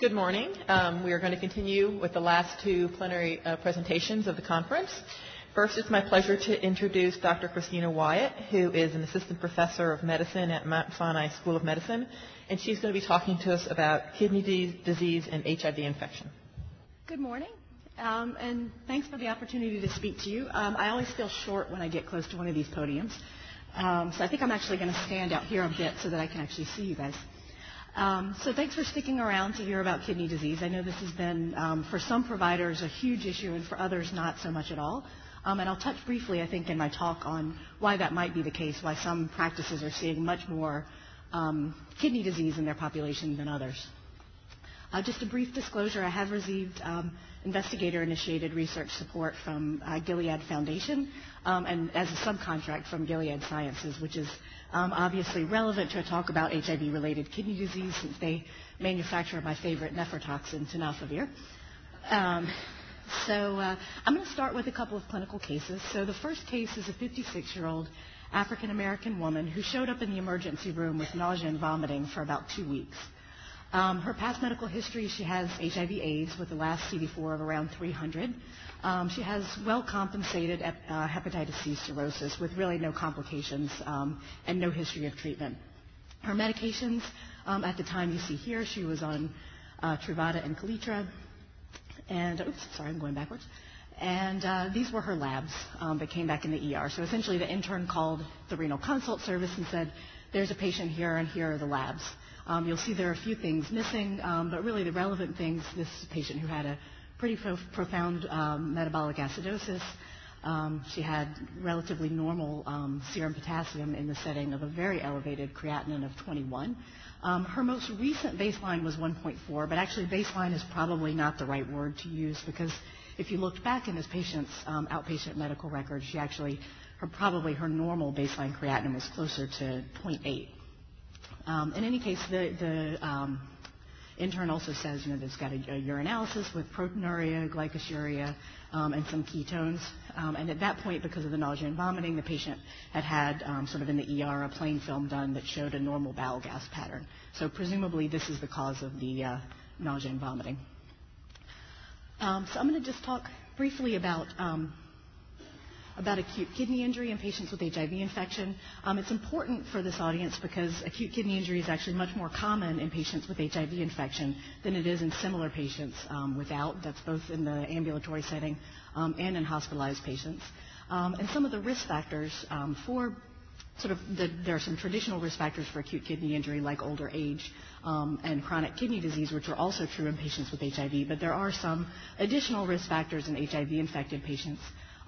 Good morning. Um, we are going to continue with the last two plenary uh, presentations of the conference. First, it's my pleasure to introduce Dr. Christina Wyatt, who is an assistant professor of medicine at Mount Sinai School of Medicine, and she's going to be talking to us about kidney disease and HIV infection. Good morning. Um, and thanks for the opportunity to speak to you. Um, I always feel short when I get close to one of these podiums. Um, so I think I'm actually going to stand out here a bit so that I can actually see you guys. Um, so thanks for sticking around to hear about kidney disease. I know this has been, um, for some providers, a huge issue, and for others, not so much at all. Um, and I'll touch briefly, I think, in my talk on why that might be the case, why some practices are seeing much more um, kidney disease in their population than others. Uh, just a brief disclosure, I have received um, investigator-initiated research support from uh, Gilead Foundation um, and as a subcontract from Gilead Sciences, which is um, obviously relevant to a talk about HIV-related kidney disease since they manufacture my favorite nephrotoxin, tenofovir. Um, so uh, I'm going to start with a couple of clinical cases. So the first case is a 56-year-old African American woman who showed up in the emergency room with nausea and vomiting for about two weeks. Um, her past medical history, she has HIV/AIDS with the last CD4 of around 300. Um, she has well compensated uh, hepatitis C cirrhosis with really no complications um, and no history of treatment. Her medications, um, at the time you see here, she was on uh, Truvada and Kaletra. And, oops, sorry, I'm going backwards. And uh, these were her labs um, that came back in the ER. So essentially, the intern called the renal consult service and said, There's a patient here, and here are the labs. Um, you'll see there are a few things missing, um, but really the relevant things this patient who had a pretty pro- profound um, metabolic acidosis. Um, she had relatively normal um, serum potassium in the setting of a very elevated creatinine of 21. Um, her most recent baseline was 1.4, but actually baseline is probably not the right word to use because if you looked back in this patient's outpatient medical record, she actually, her, probably her normal baseline creatinine was closer to 0.8. Um, in any case, the, the um, intern also says, you know, there's got a, a urinalysis with proteinuria, glycosuria, um, and some ketones. Um, and at that point, because of the nausea and vomiting, the patient had had um, sort of in the ER a plain film done that showed a normal bowel gas pattern. So presumably this is the cause of the uh, nausea and vomiting. Um, so I'm going to just talk briefly about um, about acute kidney injury in patients with HIV infection. Um, it's important for this audience because acute kidney injury is actually much more common in patients with HIV infection than it is in similar patients um, without. That's both in the ambulatory setting um, and in hospitalized patients. Um, and some of the risk factors um, for sort of the, there are some traditional risk factors for acute kidney injury like older age um, and chronic kidney disease, which are also true in patients with HIV. But there are some additional risk factors in HIV infected patients.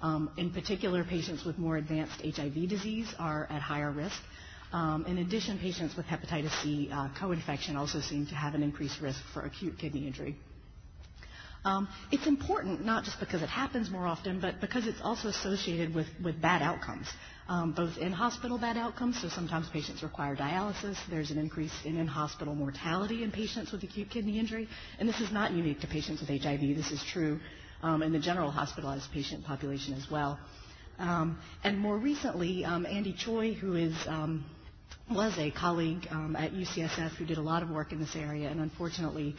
Um, in particular, patients with more advanced HIV disease are at higher risk. Um, in addition, patients with hepatitis C uh, co-infection also seem to have an increased risk for acute kidney injury. Um, it's important not just because it happens more often, but because it's also associated with, with bad outcomes, um, both in hospital bad outcomes. So sometimes patients require dialysis. There's an increase in in hospital mortality in patients with acute kidney injury. And this is not unique to patients with HIV. This is true um, in the general hospitalized patient population as well. Um, and more recently, um, Andy Choi, who is um, was a colleague um, at UCSF who did a lot of work in this area and unfortunately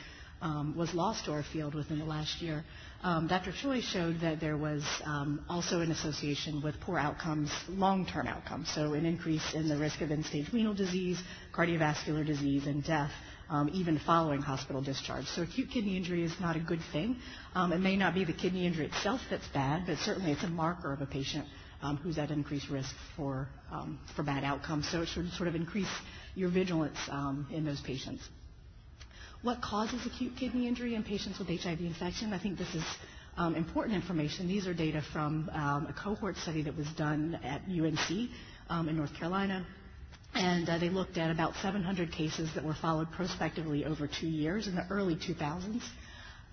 was lost to our field within the last year. Dr. Choi showed that there was also an association with poor outcomes, long-term outcomes, so an increase in the risk of end-stage renal disease, cardiovascular disease, and death um, even following hospital discharge. So acute kidney injury is not a good thing. Um, it may not be the kidney injury itself that's bad, but certainly it's a marker of a patient um, who's at increased risk for, um, for bad outcomes. So it should sort of increase your vigilance um, in those patients. What causes acute kidney injury in patients with HIV infection? I think this is um, important information. These are data from um, a cohort study that was done at UNC um, in North Carolina and uh, they looked at about 700 cases that were followed prospectively over two years in the early 2000s.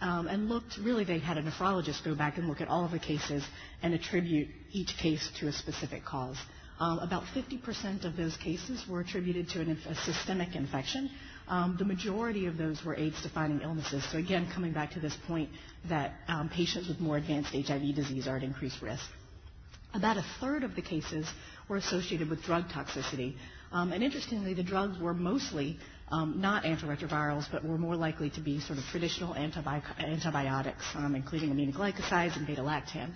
Um, and looked, really, they had a nephrologist go back and look at all of the cases and attribute each case to a specific cause. Um, about 50% of those cases were attributed to an, a systemic infection. Um, the majority of those were AIDS-defining illnesses. So again, coming back to this point that um, patients with more advanced HIV disease are at increased risk. About a third of the cases were associated with drug toxicity, Um, and interestingly, the drugs were mostly um, not antiretrovirals, but were more likely to be sort of traditional antibi- antibiotics, um, including aminoglycosides and beta-lactams.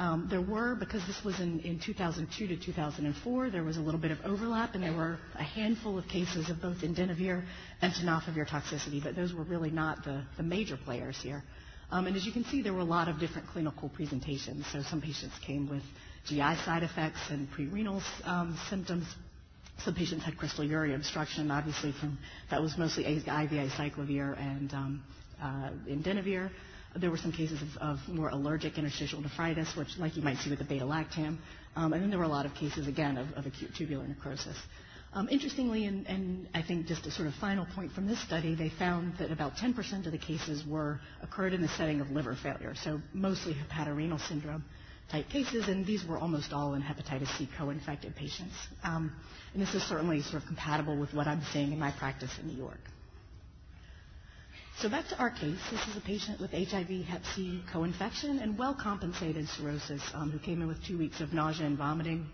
Um, there were, because this was in, in 2002 to 2004, there was a little bit of overlap, and there were a handful of cases of both indinavir and tenofovir toxicity, but those were really not the, the major players here. Um, and as you can see, there were a lot of different clinical presentations. So some patients came with GI side effects and prerenal um, symptoms. Some patients had crystalluria obstruction, obviously from that was mostly IV acyclovir and um, uh, indinavir. There were some cases of, of, more allergic interstitial nephritis, which, like you might see with the beta-lactam, um, and then there were a lot of cases again of, of acute tubular necrosis. Um, interestingly, and, and, I think just a sort of final point from this study, they found that about 10% of the cases were occurred in the setting of liver failure, so mostly hepatorenal syndrome type cases, and these were almost all in hepatitis C co-infected patients. Um, and this is certainly sort of compatible with what I'm seeing in my practice in New York. So back to our case. This is a patient with HIV hep C co-infection and well-compensated cirrhosis um, who came in with two weeks of nausea and vomiting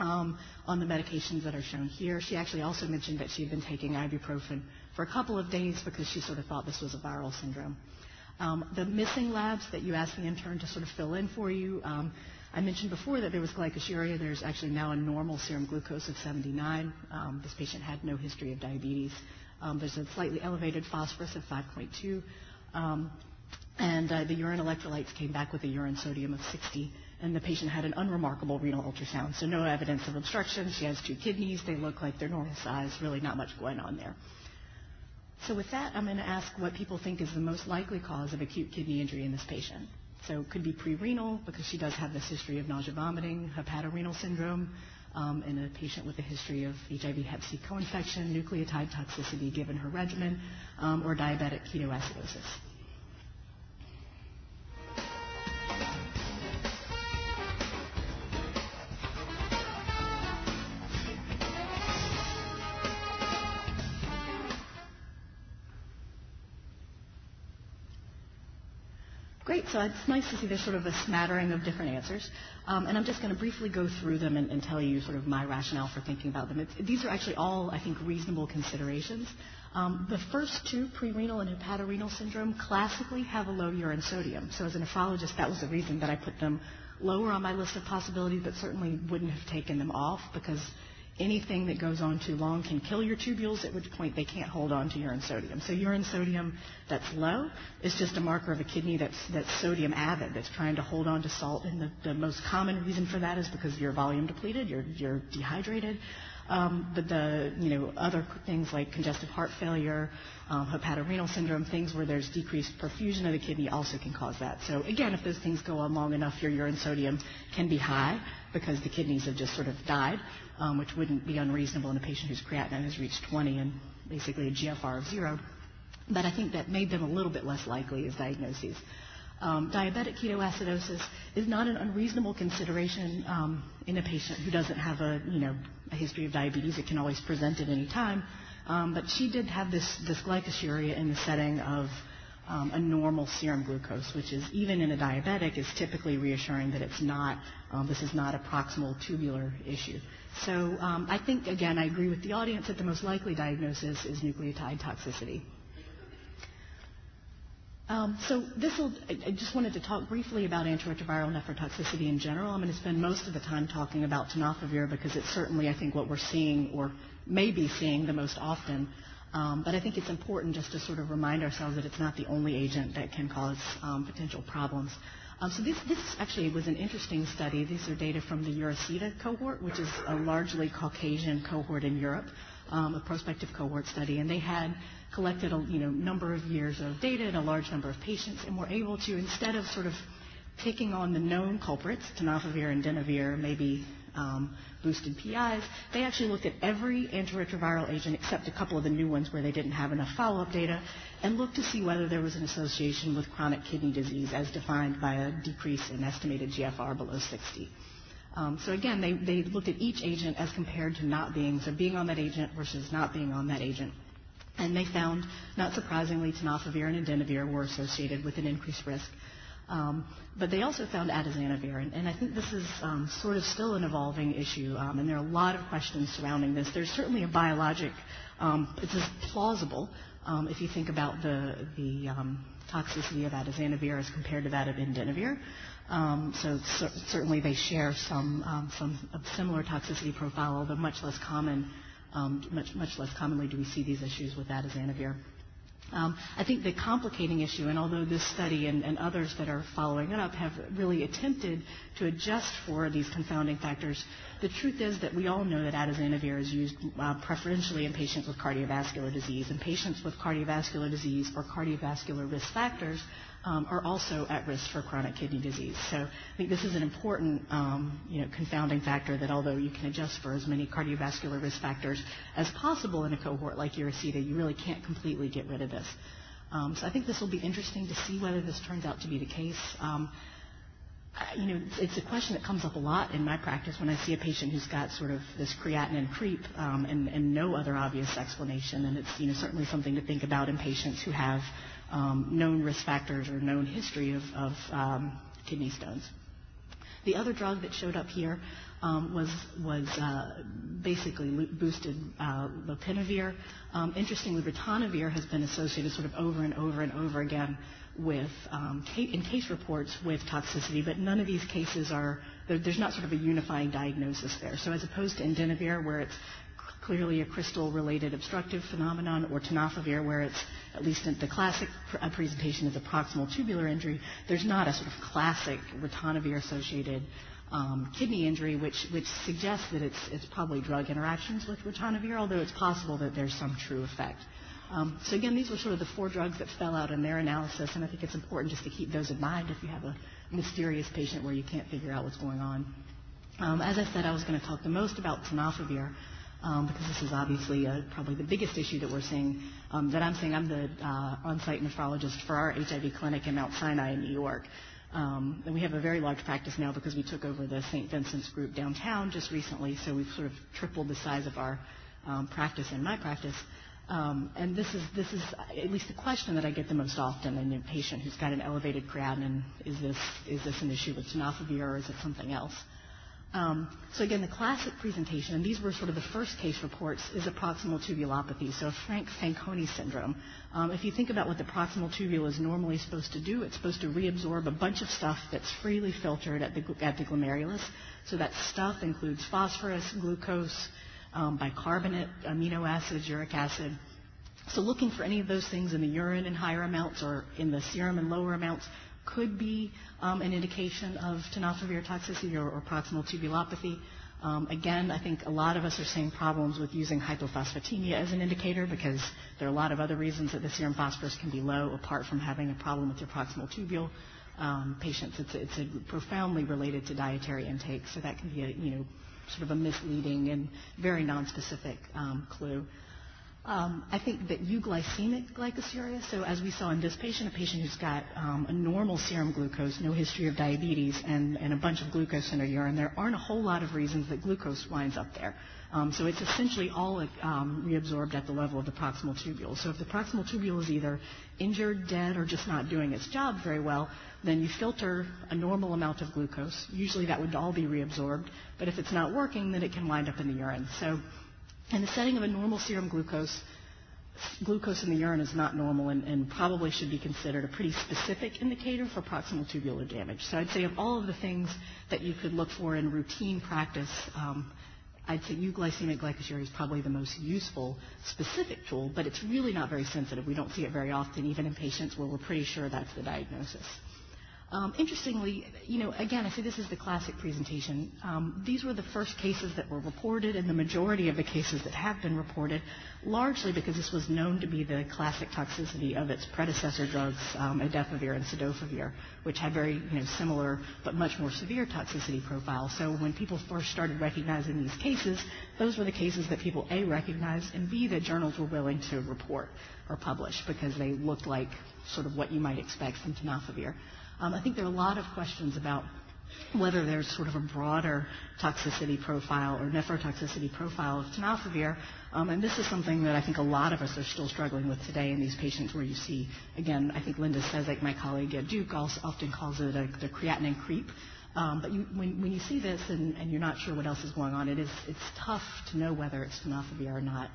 um, on the medications that are shown here. She actually also mentioned that she had been taking ibuprofen for a couple of days because she sort of thought this was a viral syndrome. Um, the missing labs that you asked the intern to sort of fill in for you, um, I mentioned before that there was glycosuria. There's actually now a normal serum glucose of 79. Um, this patient had no history of diabetes. Um, there's a slightly elevated phosphorus of 5.2. Um, and uh, the urine electrolytes came back with a urine sodium of 60. And the patient had an unremarkable renal ultrasound, so no evidence of obstruction. She has two kidneys. They look like they're normal size. Really not much going on there. So with that, I'm going to ask what people think is the most likely cause of acute kidney injury in this patient. So it could be pre-renal because she does have this history of nausea vomiting, hepatorenal syndrome, um, in a patient with a history of HIV hep C co-infection, nucleotide toxicity given her regimen, um, or diabetic ketoacidosis. So it's nice to see there's sort of a smattering of different answers. Um, and I'm just going to briefly go through them and, and, tell you sort of my rationale for thinking about them. It's, these are actually all, I think, reasonable considerations. Um, the first two, prerenal and hepatorenal syndrome, classically have a low urine sodium. So as a nephrologist, that was the reason that I put them lower on my list of possibilities, but certainly wouldn't have taken them off because anything that goes on too long can kill your tubules, at which point they can't hold on to urine sodium. So urine sodium that's low is just a marker of a kidney that's, that's sodium avid, that's trying to hold on to salt. And the, the most common reason for that is because you're volume depleted, you're, you're dehydrated. Um, but the you know other things like congestive heart failure, um, hepatorenal syndrome, things where there's decreased perfusion of the kidney also can cause that. So again, if those things go on long enough, your urine sodium can be high because the kidneys have just sort of died um, which wouldn't be unreasonable in a patient whose creatinine has reached 20 and basically a GFR of zero. But I think that made them a little bit less likely as diagnoses. Um, diabetic ketoacidosis is not an unreasonable consideration um, in a patient who doesn't have a, you know, a history of diabetes. It can always present at any time. Um, but she did have this, this glycosuria in the setting of um, a normal serum glucose, which is even in a diabetic is typically reassuring that it's not, um, this is not a proximal tubular issue. So um, I think, again, I agree with the audience that the most likely diagnosis is nucleotide toxicity. Um, so this will, I just wanted to talk briefly about antiretroviral nephrotoxicity in general. I'm going to spend most of the time talking about tenofovir because it's certainly, I think, what we're seeing or may be seeing the most often. Um, but I think it's important just to sort of remind ourselves that it's not the only agent that can cause um, potential problems. Um, so this, this actually was an interesting study. These are data from the EuroSIDA cohort, which is a largely Caucasian cohort in Europe, um, a prospective cohort study, and they had collected a you know, number of years of data and a large number of patients, and were able to, instead of sort of picking on the known culprits, tenofovir and indinavir, maybe um, boosted PIs, they actually looked at every antiretroviral agent except a couple of the new ones where they didn't have enough follow-up data and looked to see whether there was an association with chronic kidney disease as defined by a decrease in estimated GFR below 60. Um, so again, they, they looked at each agent as compared to not being, so being on that agent versus not being on that agent. And they found, not surprisingly, tenofovir and indinavir were associated with an increased risk Um, but they also found atazanavir, and, and I think this is um, sort of still an evolving issue, um, and there are a lot of questions surrounding this. There's certainly a biologic, um, it's plausible um, if you think about the, the um, toxicity of atazanavir as compared to that of indinavir. So cer- certainly they share some, some similar toxicity profile, although much less common, much, much less commonly do we see these issues with atazanavir. Um, I think the complicating issue, and although this study and, and, others that are following it up have really attempted to adjust for these confounding factors, the truth is that we all know that atazanavir is used uh, preferentially in patients with cardiovascular disease, and patients with cardiovascular disease or cardiovascular risk factors um, are also at risk for chronic kidney disease. So I think this is an important, um, you know, confounding factor that although you can adjust for as many cardiovascular risk factors as possible in a cohort like EuroSIDA, you really can't completely get rid of this. Um, so I think this will be interesting to see whether this turns out to be the case. You know, it's a question that comes up a lot in my practice when I see a patient who's got sort of this creatinine creep um, and, and, no other obvious explanation. And it's, you know, certainly something to think about in patients who have um, known risk factors or known history of, of um, kidney stones. The other drug that showed up here um, was was uh, basically boosted uh, lopinavir. Um, interestingly, ritonavir has been associated sort of over and over and over again with um, in case reports with toxicity, but none of these cases are there's not sort of a unifying diagnosis there. So as opposed to indinavir, where it's clearly a crystal-related obstructive phenomenon, or tenofovir, where it's at least in the classic pr- presentation is a proximal tubular injury. There's not a sort of classic ritonavir-associated um, kidney injury, which, which suggests that it's, it's probably drug interactions with ritonavir, although it's possible that there's some true effect. Um, so again, these were sort of the four drugs that fell out in their analysis, and I think it's important just to keep those in mind if you have a mysterious patient where you can't figure out what's going on. Um, as I said, I was going to talk the most about tenofovir um, because this is obviously uh, probably the biggest issue that we're seeing. Um, that I'm seeing, I'm the uh, on-site nephrologist for our HIV clinic in Mount Sinai in New York. Um, and we have a very large practice now because we took over the St. Vincent's group downtown just recently, so we've sort of tripled the size of our um, practice in my practice. Um, and this is, this is at least the question that I get the most often in a patient who's got an elevated creatinine. Is this, is this an issue with tenofovir or is it something else? Um, so again, the classic presentation, and these were sort of the first case reports, is a proximal tubulopathy, so Frank Fanconi syndrome. Um, if you think about what the proximal tubule is normally supposed to do, it's supposed to reabsorb a bunch of stuff that's freely filtered at the, at the glomerulus. So that stuff includes phosphorus, glucose, um, bicarbonate, amino acids, uric acid. So looking for any of those things in the urine in higher amounts or in the serum in lower amounts could be um, an indication of tenofovir toxicity or, or proximal tubulopathy. Um, again, I think a lot of us are seeing problems with using hypophosphatemia as an indicator because there are a lot of other reasons that the serum phosphorus can be low apart from having a problem with your proximal tubule. Um, patients, it's, it's profoundly related to dietary intake, so that can be a you know sort of a misleading and very nonspecific um, clue. Um, I think that euglycemic glycosuria, so as we saw in this patient, a patient who's got um, a normal serum glucose, no history of diabetes, and, and, a bunch of glucose in her urine, there aren't a whole lot of reasons that glucose winds up there. Um, so it's essentially all um, reabsorbed at the level of the proximal tubule. So if the proximal tubule is either injured, dead, or just not doing its job very well, then you filter a normal amount of glucose. Usually that would all be reabsorbed. But if it's not working, then it can wind up in the urine. So in the setting of a normal serum glucose, glucose in the urine is not normal and, and, probably should be considered a pretty specific indicator for proximal tubular damage. So I'd say of all of the things that you could look for in routine practice, um, I'd say euglycemic glycosuria is probably the most useful specific tool, but it's really not very sensitive. We don't see it very often, even in patients where we're pretty sure that's the diagnosis. Um, interestingly, you know, again, I say this is the classic presentation. Um, these were the first cases that were reported, and the majority of the cases that have been reported, largely because this was known to be the classic toxicity of its predecessor drugs, um, adefovir and cidofovir, which had very, you know, similar but much more severe toxicity profiles. So when people first started recognizing these cases, those were the cases that people A recognized, and B that journals were willing to report or publish because they looked like sort of what you might expect from tenofovir. Um, I think there are a lot of questions about whether there's sort of a broader toxicity profile or nephrotoxicity profile of tenofovir. Um, and this is something that I think a lot of us are still struggling with today in these patients where you see, again, I think Linda like my colleague at Duke also often calls it the creatinine creep. Um, but when, you see this and, you're not sure what else is going on, it is, it's tough to know whether it's tenofovir or not.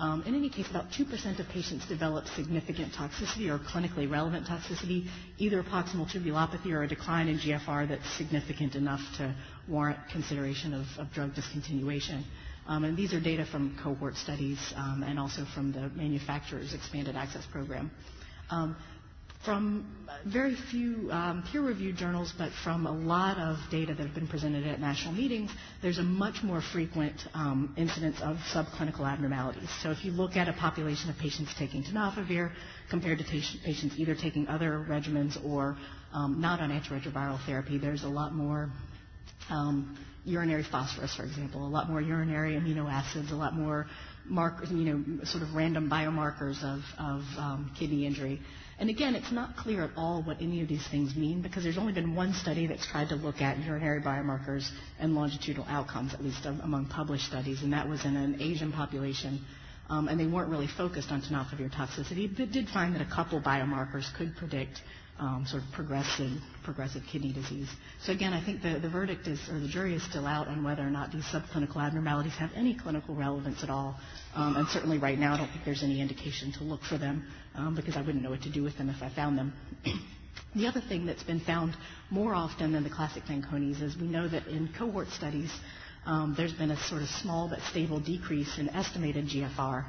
Um, in any case, about 2% of patients develop significant toxicity or clinically relevant toxicity, either proximal tubulopathy or a decline in GFR that's significant enough to warrant consideration of, of drug discontinuation. Um, and these are data from cohort studies um, and also from the manufacturer's expanded access program. Um, from very few um, peer-reviewed journals, but from a lot of data that have been presented at national meetings, there's a much more frequent um, incidence of subclinical abnormalities. So if you look at a population of patients taking tenofovir compared to patients either taking other regimens or um, not on antiretroviral therapy, there's a lot more um, urinary phosphorus, for example, a lot more urinary amino acids, a lot more you know, sort of random biomarkers of, of um, kidney injury. And again, it's not clear at all what any of these things mean because there's only been one study that's tried to look at urinary biomarkers and longitudinal outcomes, at least among published studies, and that was in an Asian population. Um, and they weren't really focused on tenofovir toxicity, but did find that a couple biomarkers could predict um, sort of progressive, progressive kidney disease. So again, I think the, the verdict is, or the jury is still out on whether or not these subclinical abnormalities have any clinical relevance at all. Um, and certainly right now, I don't think there's any indication to look for them um, because I wouldn't know what to do with them if I found them. the other thing that's been found more often than the classic Fanconi's is we know that in cohort studies, um, there's been a sort of small but stable decrease in estimated GFR.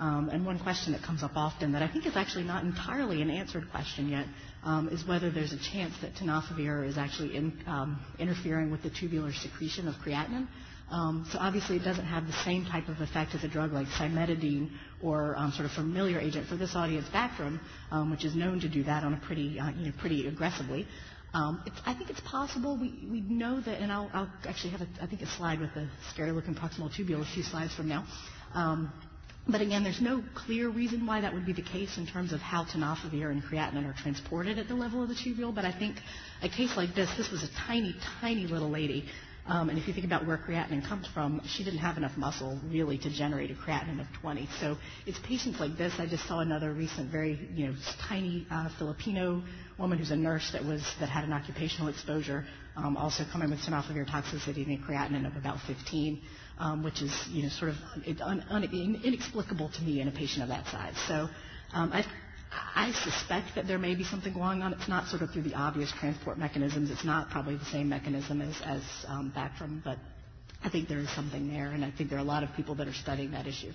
Um, and one question that comes up often that I think is actually not entirely an answered question yet um, is whether there's a chance that tenofovir is actually in, um, interfering with the tubular secretion of creatinine. Um, so obviously it doesn't have the same type of effect as a drug like cimetidine or um, sort of familiar agent for this audience, Bactrim, um, which is known to do that on a pretty, uh, you know, pretty aggressively. Um, I think it's possible. We, we know that, and I'll, I'll actually have, a, I think, a slide with a scary-looking proximal tubule a few slides from now. Um, but again, there's no clear reason why that would be the case in terms of how tenofovir and creatinine are transported at the level of the tubule. But I think a case like this, this was a tiny, tiny little lady um, and if you think about where creatinine comes from, she didn't have enough muscle really to generate a creatinine of 20. So it's patients like this. I just saw another recent, very you know, tiny uh, Filipino woman who's a nurse that was that had an occupational exposure, um, also coming with tenofovir toxicity and a creatinine of about 15, um, which is you know sort of un, un, inexplicable to me in a patient of that size. So um, I, I suspect that there may be something going on. It's not sort of through the obvious transport mechanisms. It's not probably the same mechanism as, as um, Bactrim, but I think there is something there, and I think there are a lot of people that are studying that issue.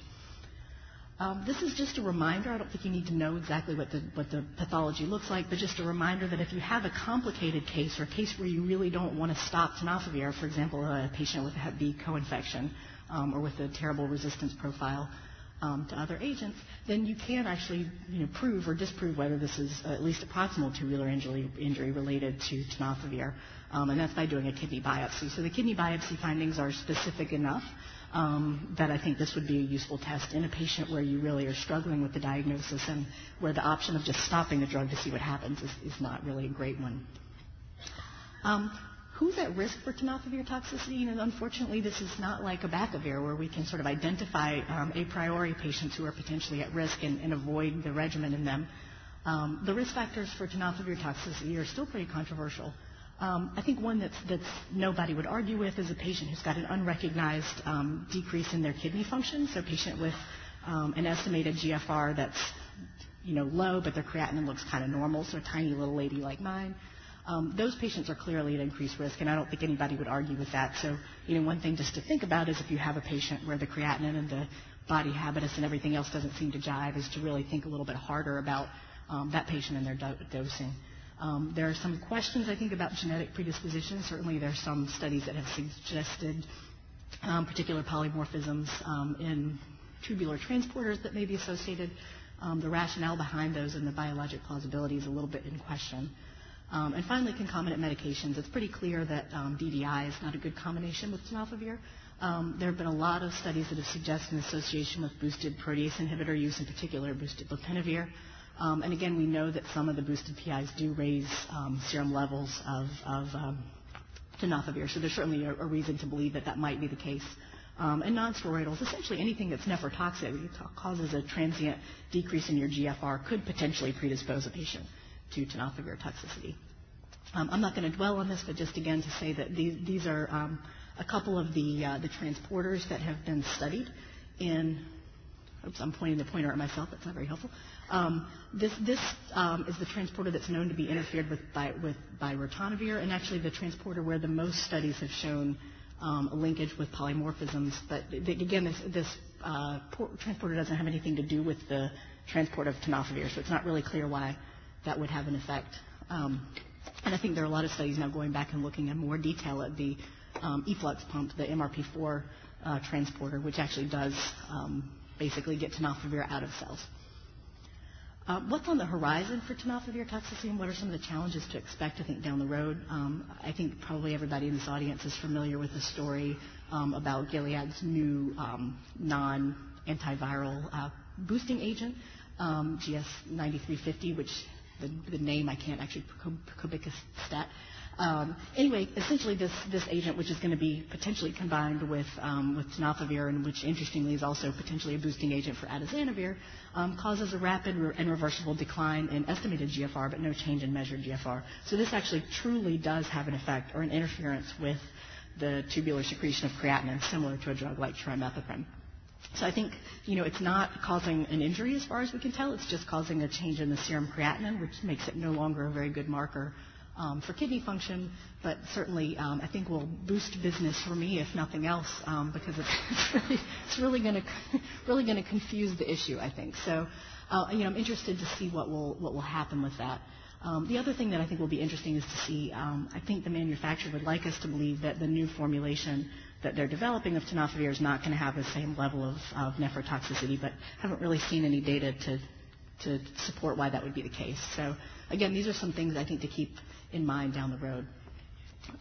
Um, this is just a reminder. I don't think you need to know exactly what the, what the pathology looks like, but just a reminder that if you have a complicated case or a case where you really don't want to stop tenofovir, for example, a patient with a Hep B co-infection um, or with a terrible resistance profile, um, to other agents, then you can actually you know, prove or disprove whether this is at least a proximal tubular injury, injury related to tenofovir, um, and that's by doing a kidney biopsy. So the kidney biopsy findings are specific enough um, that I think this would be a useful test in a patient where you really are struggling with the diagnosis and where the option of just stopping the drug to see what happens is, is not really a great one. Um, who's at risk for tenofovir toxicity? And unfortunately, this is not like abacavir where we can sort of identify um, a priori patients who are potentially at risk and, and avoid the regimen in them. Um, the risk factors for tenofovir toxicity are still pretty controversial. Um, I think one that's, that's, nobody would argue with is a patient who's got an unrecognized um, decrease in their kidney function. So a patient with um, an estimated GFR that's you know low, but their creatinine looks kind of normal, so a tiny little lady like mine. Those patients are clearly at increased risk, and I don't think anybody would argue with that. So, you know, one thing just to think about is if you have a patient where the creatinine and the body habitus and everything else doesn't seem to jive, is to really think a little bit harder about that patient and their do- dosing. Um, there are some questions, I think, about genetic predisposition. Certainly, there are some studies that have suggested um, particular polymorphisms um, in tubular transporters that may be associated. Um, the rationale behind those and the biologic plausibility is a little bit in question. Um, and finally, concomitant medications. It's pretty clear that um, DDI is not a good combination with tenofovir. Um, there have been a lot of studies that have suggested an association with boosted protease inhibitor use, in particular boosted lopinavir. Um, and again, we know that some of the boosted PIs do raise um, serum levels of, of um, tenofovir. So there's certainly a, a reason to believe that that might be the case. Um, and nonsteroidals, essentially anything that's nephrotoxic, causes a transient decrease in your GFR, could potentially predispose a patient to tenofovir toxicity. Um, I'm not going to dwell on this, but just again to say that these, these are um, a couple of the, uh, the transporters that have been studied in. Oops, I'm pointing the pointer at myself. That's not very helpful. Um, this this um, is the transporter that's known to be interfered with by, with, by ritonavir, and actually the transporter where the most studies have shown um, a linkage with polymorphisms. But again, this, this uh, transporter doesn't have anything to do with the transport of tenofovir, so it's not really clear why that would have an effect. Um, and I think there are a lot of studies now going back and looking in more detail at the um, efflux pump, the MRP4 uh, transporter, which actually does um, basically get tenofovir out of cells. Uh, what's on the horizon for tenofovir toxicity and what are some of the challenges to expect, I think, down the road? Um, I think probably everybody in this audience is familiar with the story um, about Gilead's new um, non-antiviral uh, boosting agent, um, GS9350, which the, the, name I can't actually, stat. Um, anyway, essentially this, this agent, which is going to be potentially combined with, um, with tenofovir, and which interestingly is also potentially a boosting agent for atazanavir, um, causes a rapid and reversible decline in estimated GFR, but no change in measured GFR. So this actually truly does have an effect or an interference with the tubular secretion of creatinine, similar to a drug like trimethoprim. So I think, you know, it's not causing an injury as far as we can tell. It's just causing a change in the serum creatinine, which makes it no longer a very good marker um, for kidney function, but certainly um, I think will boost business for me, if nothing else, um, because it's really, going to really going to confuse the issue. I think so. Uh, you know, I'm interested to see what will what will happen with that. Um, the other thing that I think will be interesting is to see. Um, I think the manufacturer would like us to believe that the new formulation that they're developing of tenofovir is not going to have the same level of, of nephrotoxicity, but haven't really seen any data to to support why that would be the case. So again, these are some things I think to keep in mind down the road.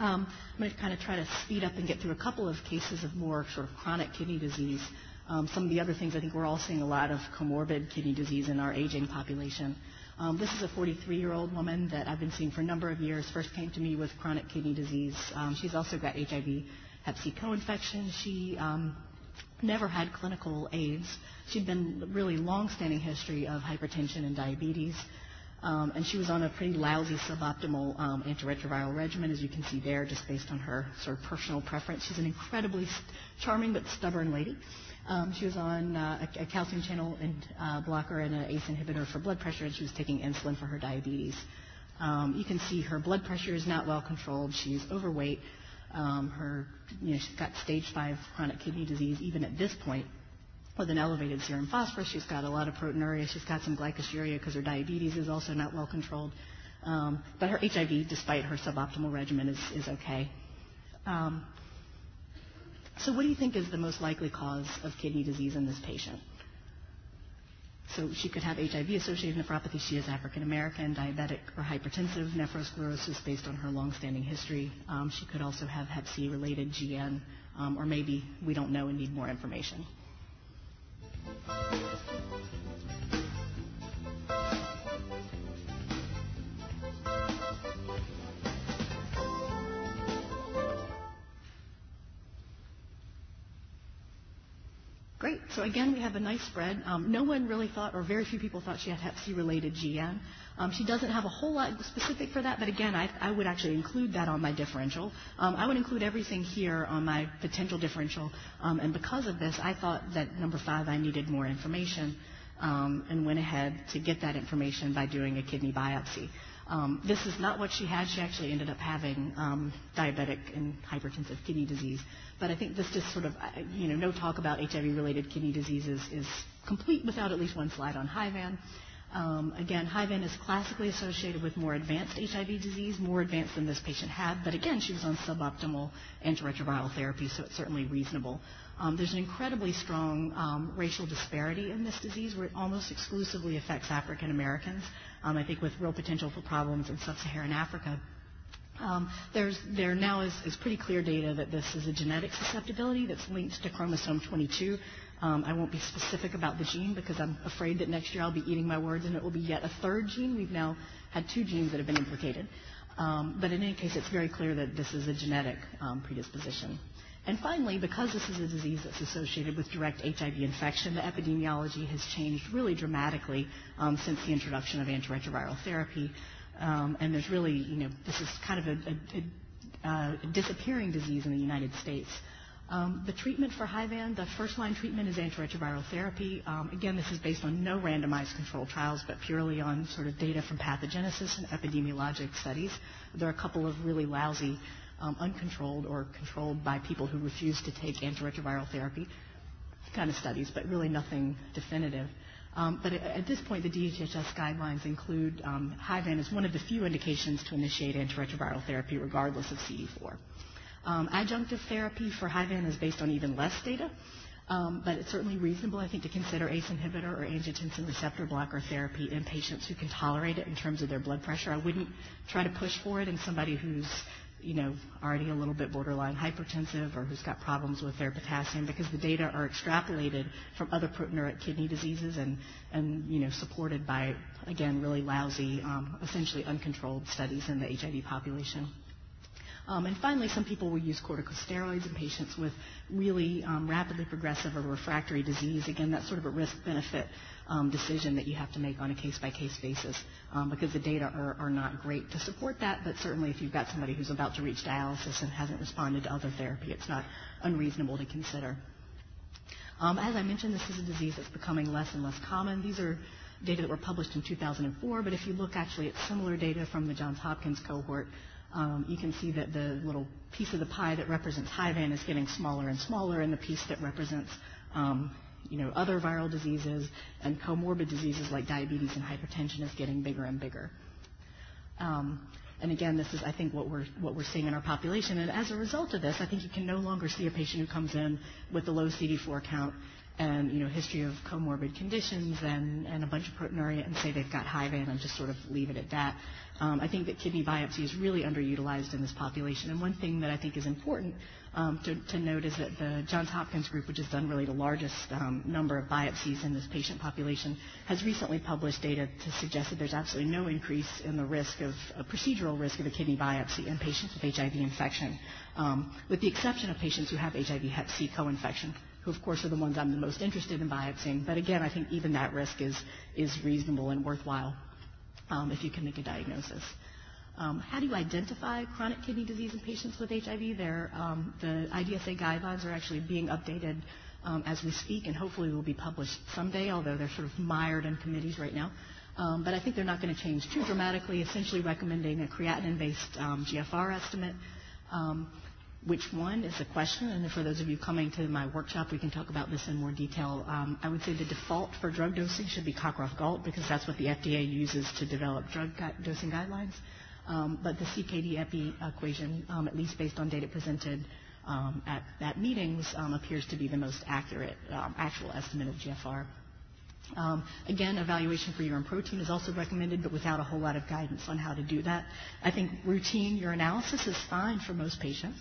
Um, I'm going to kind of try to speed up and get through a couple of cases of more sort of chronic kidney disease. Um, some of the other things, I think we're all seeing a lot of comorbid kidney disease in our aging population. Um, this is a 43-year-old woman that I've been seeing for a number of years. First came to me with chronic kidney disease. Um, she's also got HIV, Hep C co-infection. She um, never had clinical AIDS. She'd been really long-standing history of hypertension and diabetes. Um, and she was on a pretty lousy suboptimal um, antiretroviral regimen, as you can see there, just based on her sort of personal preference. She's an incredibly st- charming but stubborn lady. Um, she was on uh, a, a, calcium channel and, uh, blocker and an ACE inhibitor for blood pressure, and she was taking insulin for her diabetes. Um, you can see her blood pressure is not well controlled. She's overweight. Um, her, you know, she's got stage five chronic kidney disease even at this point with an elevated serum phosphorus. She's got a lot of proteinuria. She's got some glycosuria because her diabetes is also not well controlled. Um, but her HIV, despite her suboptimal regimen, is, is okay. Um, so, what do you think is the most likely cause of kidney disease in this patient? So she could have HIV-associated nephropathy. She is African American, diabetic or hypertensive nephrosclerosis based on her longstanding history. Um, she could also have Hep C-related GN, um, or maybe we don't know and need more information. Great. So again, we have a nice spread. Um, no one really thought, or very few people thought she had Hep C-related GN. Um, she doesn't have a whole lot specific for that, but again, I, I would actually include that on my differential. Um, I would include everything here on my potential differential, um, and because of this, I thought that number five, I needed more information, um, and went ahead to get that information by doing a kidney biopsy. Um, this is not what she had. She actually ended up having um, diabetic and hypertensive kidney disease. But I think this just sort of, uh, you know, no talk about HIV-related kidney disease is, is complete without at least one slide on HIVAN. Um, again, HIVAN is classically associated with more advanced HIV disease, more advanced than this patient had. But again, she was on suboptimal antiretroviral therapy, so it's certainly reasonable. Um, there's an incredibly strong um, racial disparity in this disease where it almost exclusively affects African Americans. Um, I think with real potential for problems in sub-Saharan Africa. Um, there now is, is, pretty clear data that this is a genetic susceptibility that's linked to chromosome 22. Um, I won't be specific about the gene because I'm afraid that next year I'll be eating my words and it will be yet a third gene. We've now had two genes that have been implicated. Um, but in any case, it's very clear that this is a genetic um, predisposition. And finally, because this is a disease that's associated with direct HIV infection, the epidemiology has changed really dramatically um, since the introduction of antiretroviral therapy. Um, and there's really, you know, this is kind of a, a, a, a disappearing disease in the United States. Um, the treatment for HIVAN, the first line treatment is antiretroviral therapy. Um, again, this is based on no randomized controlled trials, but purely on sort of data from pathogenesis and epidemiologic studies. There are a couple of really lousy, um, uncontrolled or controlled by people who refuse to take antiretroviral therapy kind of studies, but really nothing definitive. Um, but at this point, the DHHS guidelines include um, HIVAN as one of the few indications to initiate antiretroviral therapy regardless of CD4. Um, adjunctive therapy for HIVAN is based on even less data, um, but it's certainly reasonable, I think, to consider ACE inhibitor or angiotensin receptor blocker therapy in patients who can tolerate it in terms of their blood pressure. I wouldn't try to push for it in somebody who's you know, already a little bit borderline hypertensive or who's got problems with their potassium because the data are extrapolated from other proteinuric kidney diseases and, and you know, supported by, again, really lousy, um, essentially uncontrolled studies in the HIV population. Um, and finally, some people will use corticosteroids in patients with really um, rapidly progressive or refractory disease. Again, that's sort of a risk-benefit um, decision that you have to make on a case-by-case basis um, because the data are, are not great to support that. But certainly, if you've got somebody who's about to reach dialysis and hasn't responded to other therapy, it's not unreasonable to consider. Um, as I mentioned, this is a disease that's becoming less and less common. These are data that were published in 2004, but if you look actually at similar data from the Johns Hopkins cohort, um, you can see that the little piece of the pie that represents HIVAN is getting smaller and smaller, and the piece that represents um, you know, other viral diseases and comorbid diseases like diabetes and hypertension is getting bigger and bigger. Um, and again, this is, I think, what we're, what we're seeing in our population. And as a result of this, I think you can no longer see a patient who comes in with a low CD4 count and you know history of comorbid conditions and, and a bunch of proteinuria and say they've got HIVAN and just sort of leave it at that. Um, I think that kidney biopsy is really underutilized in this population. And one thing that I think is important um, to, to, note is that the Johns Hopkins group, which has done really the largest um, number of biopsies in this patient population, has recently published data to suggest that there's absolutely no increase in the risk of procedural risk of a kidney biopsy in patients with HIV infection, um, with the exception of patients who have HIV Hep C co-infection who of course are the ones I'm the most interested in biopsying. But again, I think even that risk is, is reasonable and worthwhile um, if you can make a diagnosis. Um, how do you identify chronic kidney disease in patients with HIV? Um, the IDSA guidelines are actually being updated um, as we speak, and hopefully will be published someday, although they're sort of mired in committees right now. Um, but I think they're not going to change too dramatically, essentially recommending a creatinine-based um, GFR estimate. Which one is the question, and for those of you coming to my workshop, we can talk about this in more detail. Um, I would say the default for drug dosing should be Cockcroft-Gault because that's what the FDA uses to develop drug dosing guidelines. Um, but the CKD-EPI equation, um, at least based on data presented um, at, at, meetings, um, appears to be the most accurate um, actual estimate of GFR. Um, again, evaluation for urine protein is also recommended, but without a whole lot of guidance on how to do that. I think routine urinalysis is fine for most patients.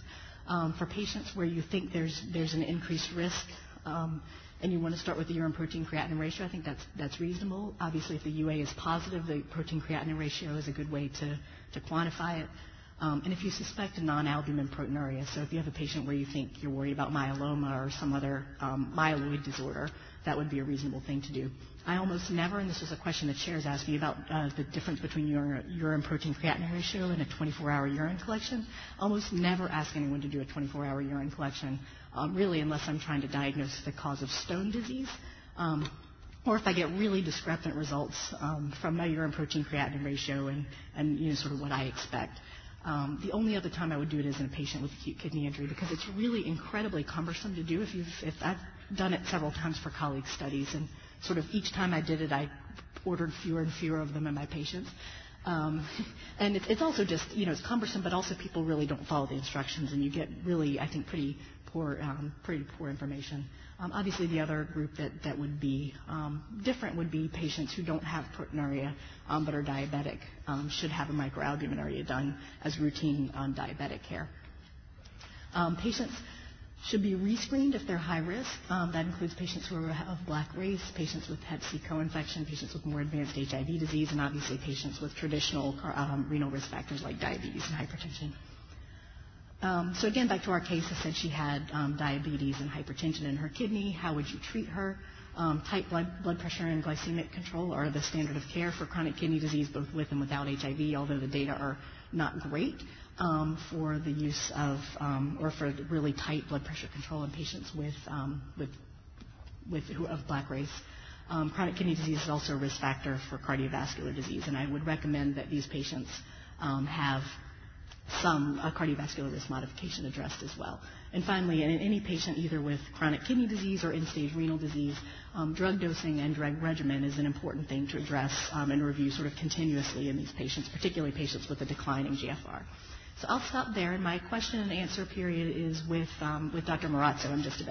Um, for patients where you think there's, there's an increased risk um, and you want to start with the urine protein creatinine ratio, I think that's, that's reasonable. Obviously, if the UA is positive, the protein creatinine ratio is a good way to, to quantify it. Um, and if you suspect a non-albumin proteinuria, so if you have a patient where you think you're worried about myeloma or some other um, myeloid disorder, that would be a reasonable thing to do. I almost never, and this was a question the chairs asked me about uh, the difference between urine, urine protein creatinine ratio and a 24-hour urine collection. Almost never ask anyone to do a 24-hour urine collection, um, really, unless I'm trying to diagnose the cause of stone disease. Um, or if I get really discrepant results um, from my urine protein creatinine ratio and, and you know, sort of what I expect. Um, the only other time I would do it is in a patient with acute kidney injury because it's really incredibly cumbersome to do. If, you've, if I've done it several times for colleague studies, and sort of each time I did it, I ordered fewer and fewer of them in my patients. Um, and it, it's also just, you know, it's cumbersome, but also people really don't follow the instructions, and you get really, I think, pretty poor, um, pretty poor information. Um, obviously, the other group that, that would be um, different would be patients who don't have proteinuria um, but are diabetic, um, should have a microalbuminuria done as routine diabetic care. patients should be rescreened if they're high risk. Um, that includes patients who are of black race, patients with Hep C co-infection, patients with more advanced HIV disease, and obviously patients with traditional um, renal risk factors like diabetes and hypertension. Um, so again, back to our case, I said she had um, diabetes and hypertension in her kidney. How would you treat her? Um, tight blood, blood pressure and glycemic control are the standard of care for chronic kidney disease, both with and without HIV, although the data are not great um, for the use of, um, or for really tight blood pressure control in patients with, um, with, with of black race. Um, chronic kidney disease is also a risk factor for cardiovascular disease, and I would recommend that these patients um, have some cardiovascular risk modification addressed as well. And finally, in any patient either with chronic kidney disease or end-stage renal disease, um, drug dosing and drug regimen is an important thing to address um, and review sort of continuously in these patients, particularly patients with a declining GFR. So I'll stop there, and my question and answer period is with, um, with Dr. Marrazzo in just a bit.